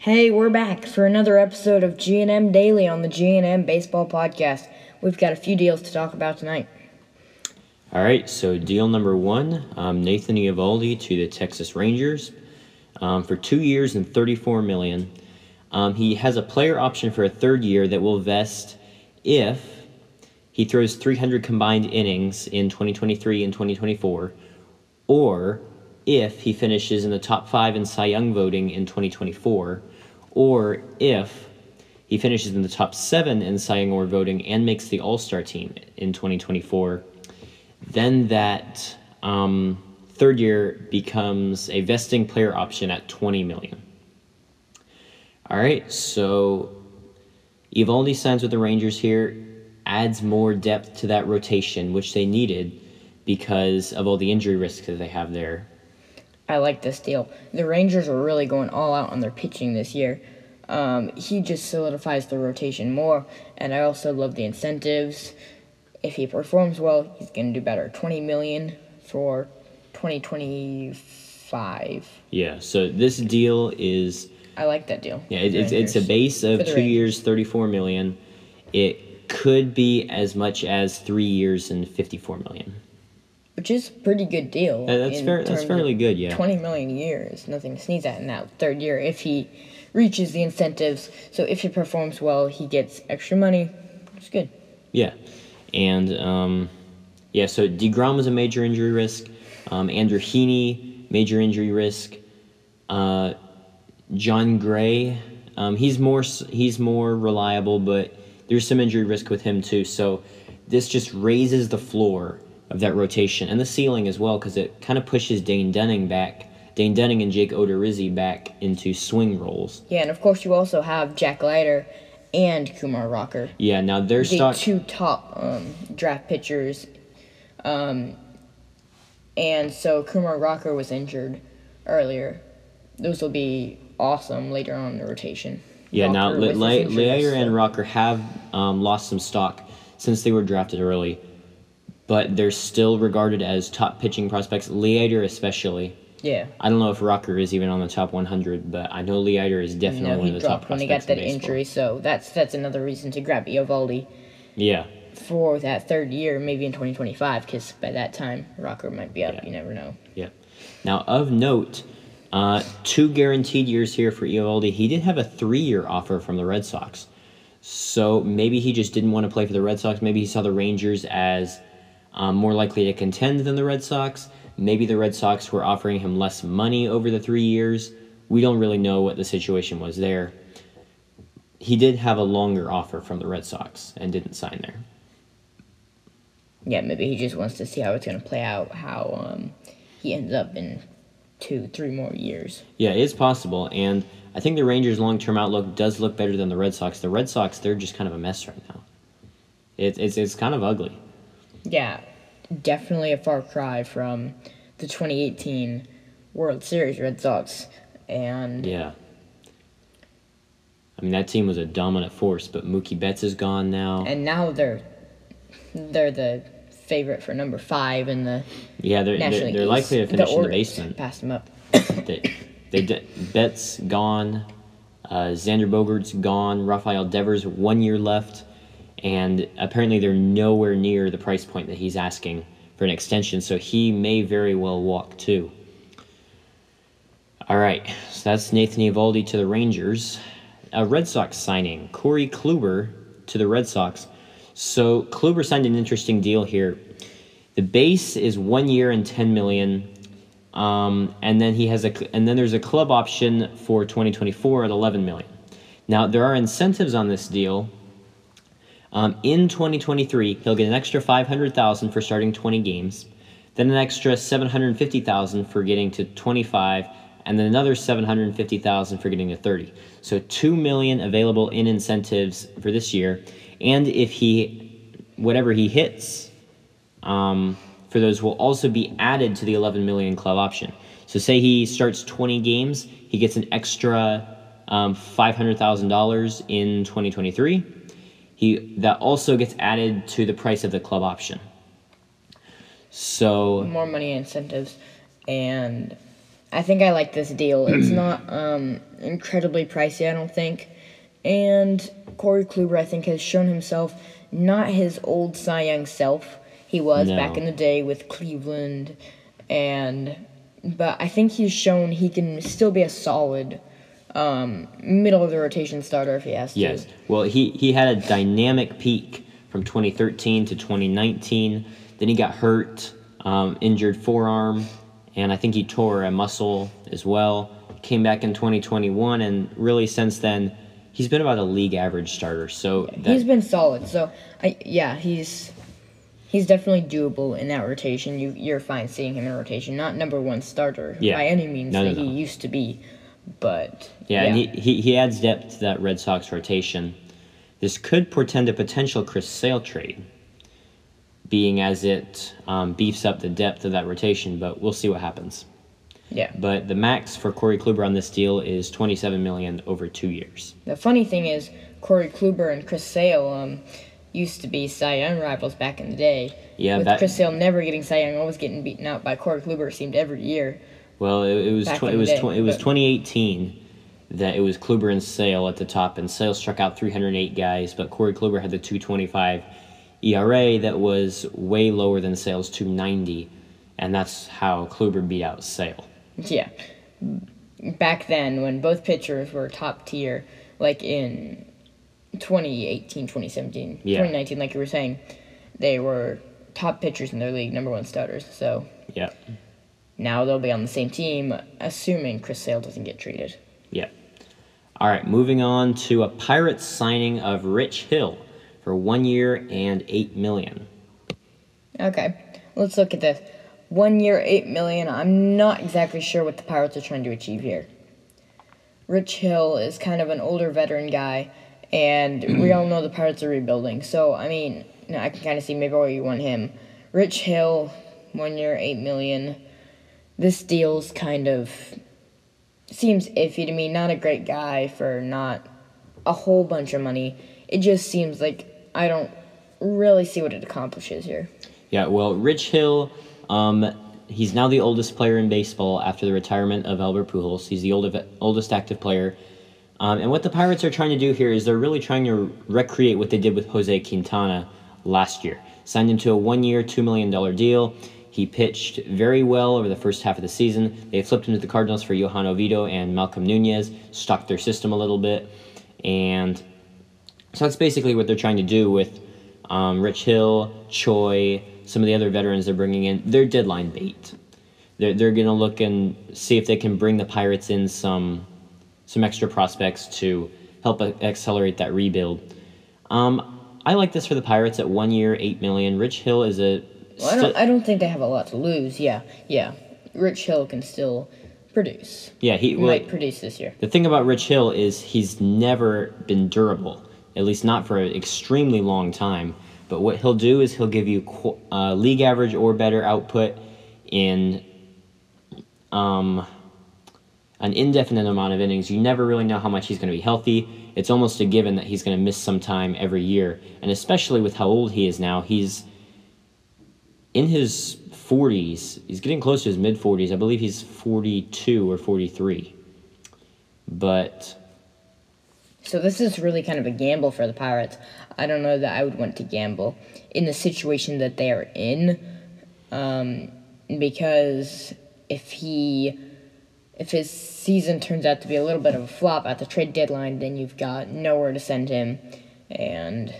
Hey, we're back for another episode of G&M Daily on the G&M Baseball Podcast. We've got a few deals to talk about tonight. All right, so deal number one um, Nathan Eovaldi to the Texas Rangers um, for two years and 34 million. Um, he has a player option for a third year that will vest if he throws 300 combined innings in 2023 and 2024, or if he finishes in the top five in Cy Young voting in 2024, or if he finishes in the top seven in Cy Young Award voting and makes the All Star team in 2024, then that um, third year becomes a vesting player option at 20 million. All right, so Eovaldi signs with the Rangers here, adds more depth to that rotation, which they needed because of all the injury risks that they have there. I like this deal. The Rangers are really going all out on their pitching this year. Um, he just solidifies the rotation more, and I also love the incentives. If he performs well, he's going to do better. Twenty million for twenty twenty five. Yeah, so this deal is I like that deal. yeah, it, it's it's a base of For the two years, thirty four million. It could be as much as three years and fifty four million. Which is a pretty good deal. Uh, that's fair- that's fairly good, yeah. Twenty million a year is nothing to sneeze at in that third year if he reaches the incentives. So if he performs well, he gets extra money. It's good. Yeah, and um, yeah, so deGrom was a major injury risk. Um, Andrew Heaney, major injury risk. Uh, Jon Gray, um, he's more he's more reliable, but there's some injury risk with him too. So this just raises the floor of that rotation and the ceiling as well because it kind of pushes Dane Dunning back, Dane Dunning and Jake Odorizzi back into swing roles. Yeah, and of course you also have Jack Leiter and Kumar Rocker, Yeah, now their the stock. two top um, draft pitchers. Um, and so Kumar Rocker was injured earlier. Those will be awesome later on in the rotation. Yeah, now Rocker Le- Le- injury and Rocker have um, lost some stock since they were drafted early, but they're still regarded as top pitching prospects. Leiter especially. Yeah. I don't know if Rocker is even on the top 100, but I know Leiter is definitely No, one of the top dropped when prospects he got that in injury, so that's that's another reason to grab Eovaldi Yeah, for that third year, maybe in 2025, because by that time Rocker might be up. Yeah. You never know. yeah. Now of note, uh, two guaranteed years here for Eovaldi. He did have a three-year offer from the Red Sox, so maybe he just didn't want to play for the Red Sox. Maybe he saw the Rangers as um, more likely to contend than the Red Sox. Maybe the Red Sox were offering him less money over the three years. We don't really know what the situation was there. He did have a longer offer from the Red Sox and didn't sign there. Yeah, maybe he just wants to see how it's going to play out, how um, he ends up in two, three more years. Yeah, it's possible, and I think the Rangers' long-term outlook does look better than the Red Sox. The Red Sox, they're just kind of a mess right now. It's it's it's kind of ugly. Yeah, definitely a far cry from the 2018 World Series Red Sox. And Yeah. I mean, that team was a dominant force, but Mookie Betts is gone now. and now they're they're the favorite for number five in the yeah, they're National they're, they're likely to finish in the basement. Pass them up. they, they d- Betts gone, uh, Xander Bogaerts gone, Rafael Devers one year left, and apparently they're nowhere near the price point that he's asking for an extension, so he may very well walk too. All right, so that's Nathan Eovaldi to the Rangers. A Red Sox signing, Corey Kluber to the Red Sox. So Kluber signed an interesting deal here. The base is one year and ten million. Um, and then he has a and then there's a club option for 2024 at 11 million. Now there are incentives on this deal. Um, in 2023, he'll get an extra 500,000 for starting 20 games, then an extra 750,000 for getting to 25, and then another 750,000 for getting to 30. So 2 million available in incentives for this year, and if he whatever he hits um, for those will also be added to the 11 million club option. So say he starts 20 games, he gets an extra um, $500,000 in 2023. He that also gets added to the price of the club option. So More money incentives, and I think I like this deal. It's not um, incredibly pricey, I don't think. And Corey Kluber, I think, has shown himself not his old Cy Young self he was No. back in the day with Cleveland, and but I think he's shown he can still be a solid um, middle of the rotation starter if he has to. Yes. Well, he, he had a dynamic peak from 2013 to 2019. Then he got hurt, um, injured forearm, and I think he tore a muscle as well. Came back in 2021, and really since then, he's been about a league average starter. So that, He's been solid. So I yeah, he's he's definitely doable in that rotation. You you're fine seeing him in rotation. Not number one starter Yeah. by any means No, no, that he used to be, but Yeah, and he, he, he adds depth to that Red Sox rotation. This could portend a potential Chris Sale trade, being as it um, beefs up the depth of that rotation, but we'll see what happens. yeah. But the max for Corey Kluber on this deal is 27 million over two years. The funny thing is Corey Kluber and Chris Sale um used to be Cy Young rivals back in the day. Yeah, with that- Chris Sale never getting Cy Young, always getting beaten out by Corey Kluber. It seemed every year. Well, it, it was tw- it was day, tw- it was 2018 that it was Kluber and Sale at the top, and Sale struck out 308 guys, but Corey Kluber had the 225 ERA that was way lower than Sale's 290, and that's how Kluber beat out Sale. Yeah. Back then, when both pitchers were top tier, like in 2018, 2017, Yeah. 2019, like you were saying, they were top pitchers in their league, number one starters. So Yeah, now they'll be on the same team, assuming Chris Sale doesn't get traded. Yep. All right, moving on to a Pirates signing of Rich Hill for one year and eight million. Okay, let's look at this. One year, eight million. I'm not exactly sure what the Pirates are trying to achieve here. Rich Hill is kind of an older veteran guy, and we all know the Pirates are rebuilding. So I mean, I can kind of see maybe why you want him. Rich Hill, one year, eight million. This deal's kind of seems iffy to me. Not a great guy for not a whole bunch of money. It just seems like I don't really see what it accomplishes here. Yeah, well, Rich Hill, um, he's now the oldest player in baseball after the retirement of Albert Pujols. He's the oldest oldest active player. Um, and what the Pirates are trying to do here is they're really trying to recreate what they did with Jose Quintana last year. Signed him to a one-year, two million dollar deal. He pitched very well over the first half of the season. They flipped him to the Cardinals for Johan Oviedo and Malcolm Nunez, stocked their system a little bit, and so that's basically what they're trying to do with um, Rich Hill, Choi, some of the other veterans they're bringing in. They're deadline bait. They're, they're going to look and see if they can bring the Pirates in some some extra prospects to help accelerate that rebuild. Um, I like this for the Pirates at one year, eight million. Rich Hill is a Well, I don't. I don't think they have a lot to lose. Yeah, yeah. Rich Hill can still produce. yeah he well, might produce this year. The thing about Rich Hill is he's never been durable, at least not for an extremely long time. But what he'll do is he'll give you qu- uh, league average or better output in um, an indefinite amount of innings. You never really know how much he's going to be healthy. It's almost a given that he's going to miss some time every year. And especially with how old he is now, he's in his 40s. He's getting close to his mid 40s. I believe he's 42 or 43. But So this is really kind of a gamble for the Pirates. I don't know that I would want to gamble in the situation that they are in, um, because if he, if his season turns out to be a little bit of a flop at the trade deadline, then you've got nowhere to send him, and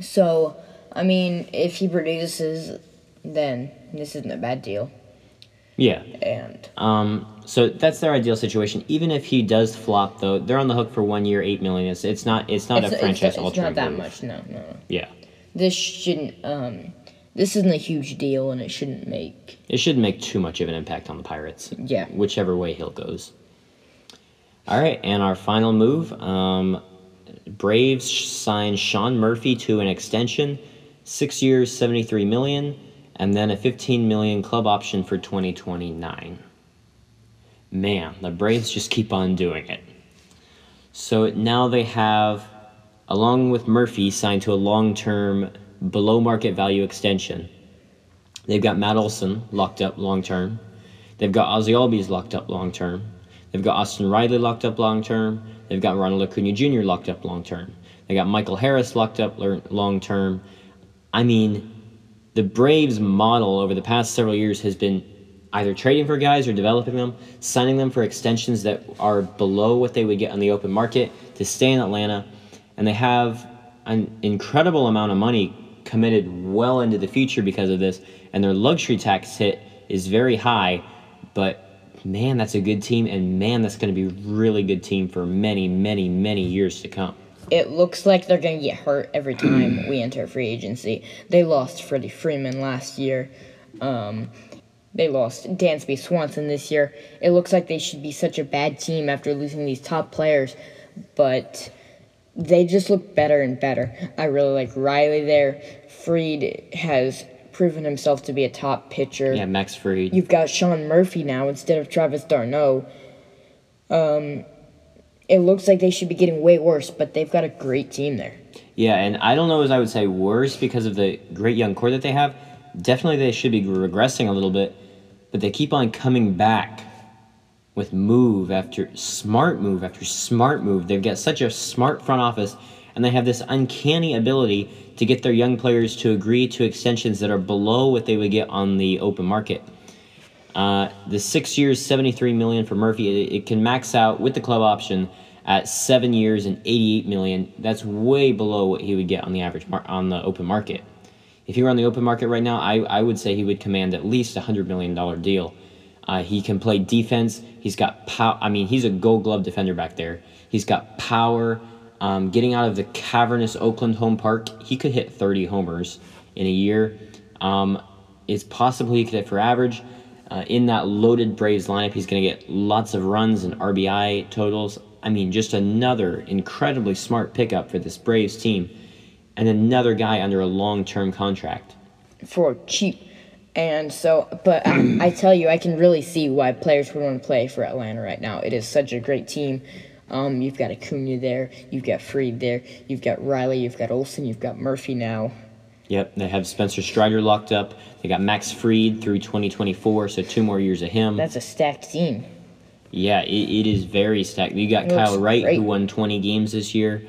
so I mean, if he produces, then this isn't a bad deal, yeah. and Um, so that's their ideal situation. Even if he does flop, though, they're on the hook for one year, eight million. It's, it's not it's not it's, a franchise it's, it's not that move. much. No, no, no. Yeah, this shouldn't um this isn't a huge deal and it shouldn't make it shouldn't make too much of an impact on the Pirates. Yeah. whichever way Hill goes. All right, and our final move, um, Braves signed Sean Murphy to an extension, six years, seventy three million, and then a fifteen million club option for twenty twenty nine. Man, the Braves just keep on doing it. So now they have, along with Murphy, signed to a long term, below market value extension. They've got Matt Olson locked up long term. They've got Ozzy Albies locked up long term. They've got Austin Riley locked up long term. They've got Ronald Acuna Jr. locked up long term. They got Michael Harris locked up long term. I mean, the Braves model over the past several years has been either trading for guys or developing them, signing them for extensions that are below what they would get on the open market to stay in Atlanta, and they have an incredible amount of money committed well into the future because of this, and their luxury tax hit is very high, but man, that's a good team, and man, that's going to be a really good team for many, many, many years to come. It looks like they're going to get hurt every time we enter free agency. They lost Freddie Freeman last year. Um, they lost Dansby Swanson this year. It looks like they should be such a bad team after losing these top players, but they just look better and better. I really like Riley there. Fried has proven himself to be a top pitcher. Yeah, Max Fried. You've got Sean Murphy now instead of Travis d'Arnaud. Um, it looks like they should be getting way worse, but they've got a great team there. Yeah, and I don't know as I would say worse because of the great young core that they have. Definitely they should be regressing a little bit, but they keep on coming back with move after smart move after smart move. They've got such a smart front office and they have this uncanny ability to get their young players to agree to extensions that are below what they would get on the open market. Uh, the six years, seventy-three million for Murphy. It, it, can max out with the club option at seven years and eighty-eight million. That's way below what he would get on the average mar- on the open market. If he were on the open market right now, I, I would say he would command at least a hundred million dollar deal. Uh, he can play defense. He's got power. I mean, he's a Gold Glove defender back there. He's got power. Um, getting out of the cavernous Oakland home park, he could hit 30 homers in a year. Um, it's possible he could hit for average. Uh, in that loaded Braves lineup, he's going to get lots of runs and RBI totals. I mean, just another incredibly smart pickup for this Braves team, and another guy under a long term contract. For cheap. And so, but I, I, tell you, I can really see why players would want to play for Atlanta right now. It is such a great team. Um, you've got Acuna there, you've got Fried there, you've got Riley, you've got Olson, you've got Murphy now. Yep, they have Spencer Strider locked up. They got Max Fried through 2024, so two more years of him. That's a stacked team. Yeah, it, it is very stacked. You got Kyle Wright, great. who won 20 games this year.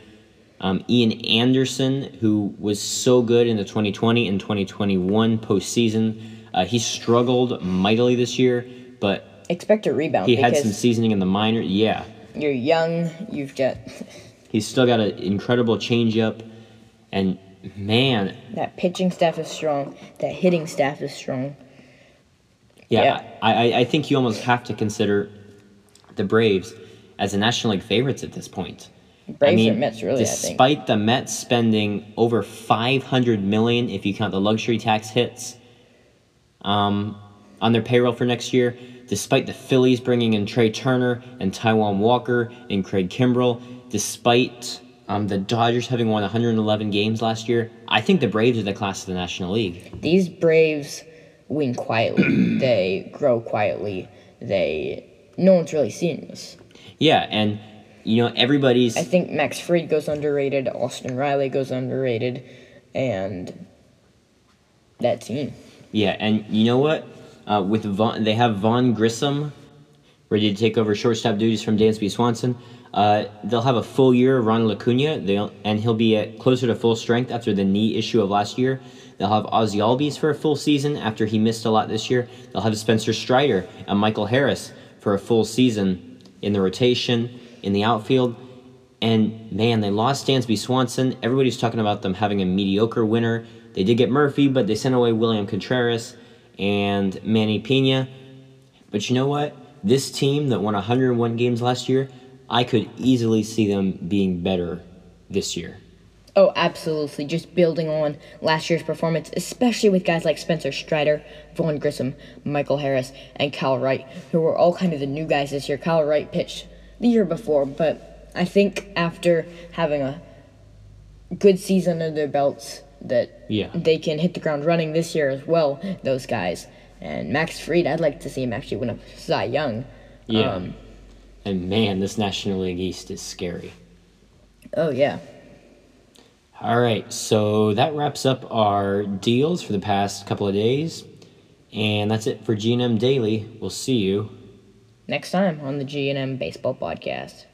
Um, Ian Anderson, who was so good in the 2020 and 2021 postseason. Uh, he struggled mightily this year, but expect a rebound. He had some seasoning in the minor. Yeah, you're young. You've got. He's still got an incredible changeup, and man, that pitching staff is strong. That hitting staff is strong. Yeah, yeah. I, I think you almost have to consider the Braves as the National League favorites at this point. Braves I mean, or Mets, really. Despite the Mets spending over five hundred million, if you count the luxury tax hits, um, on their payroll for next year, despite the Phillies bringing in Trea Turner and Taijuan Walker and Craig Kimbrel, despite um, the Dodgers having won 111 games last year, I think the Braves are the class of the National League. These Braves win quietly. they grow quietly. They no one's really seen this. Yeah, and you know everybody's. I think Max Fried goes underrated. Austin Riley goes underrated, and that team. Yeah, and you know what? Uh, with Vaughn, they have Vaughn Grissom ready to take over shortstop duties from Dansby Swanson. Uh, they'll have a full year of Acuna, they'll, and he'll be at closer to full strength after the knee issue of last year. They'll have Ozzy Albies for a full season after he missed a lot this year. They'll have Spencer Strider and Michael Harris for a full season in the rotation, in the outfield. And man, they lost Dansby Swanson. Everybody's talking about them having a mediocre winner. They did get Murphy, but they sent away William Contreras and Manny Piña. But you know what? This team that won 101 games last year, I could easily see them being better this year. Oh, absolutely. Just building on last year's performance, especially with guys like Spencer Strider, Vaughn Grissom, Michael Harris, and Kyle Wright, who were all kind of the new guys this year. Kyle Wright pitched the year before, but I think after having a good season under their belts, that yeah. they can hit the ground running this year as well, those guys. And Max Fried, I'd like to see him actually win a Cy Young. Yeah. Um, and man, this National League East is scary. Oh, yeah. All right, so that wraps up our deals for the past couple of days. And that's it for G&M Daily. We'll see you next time on the G&M Baseball Podcast.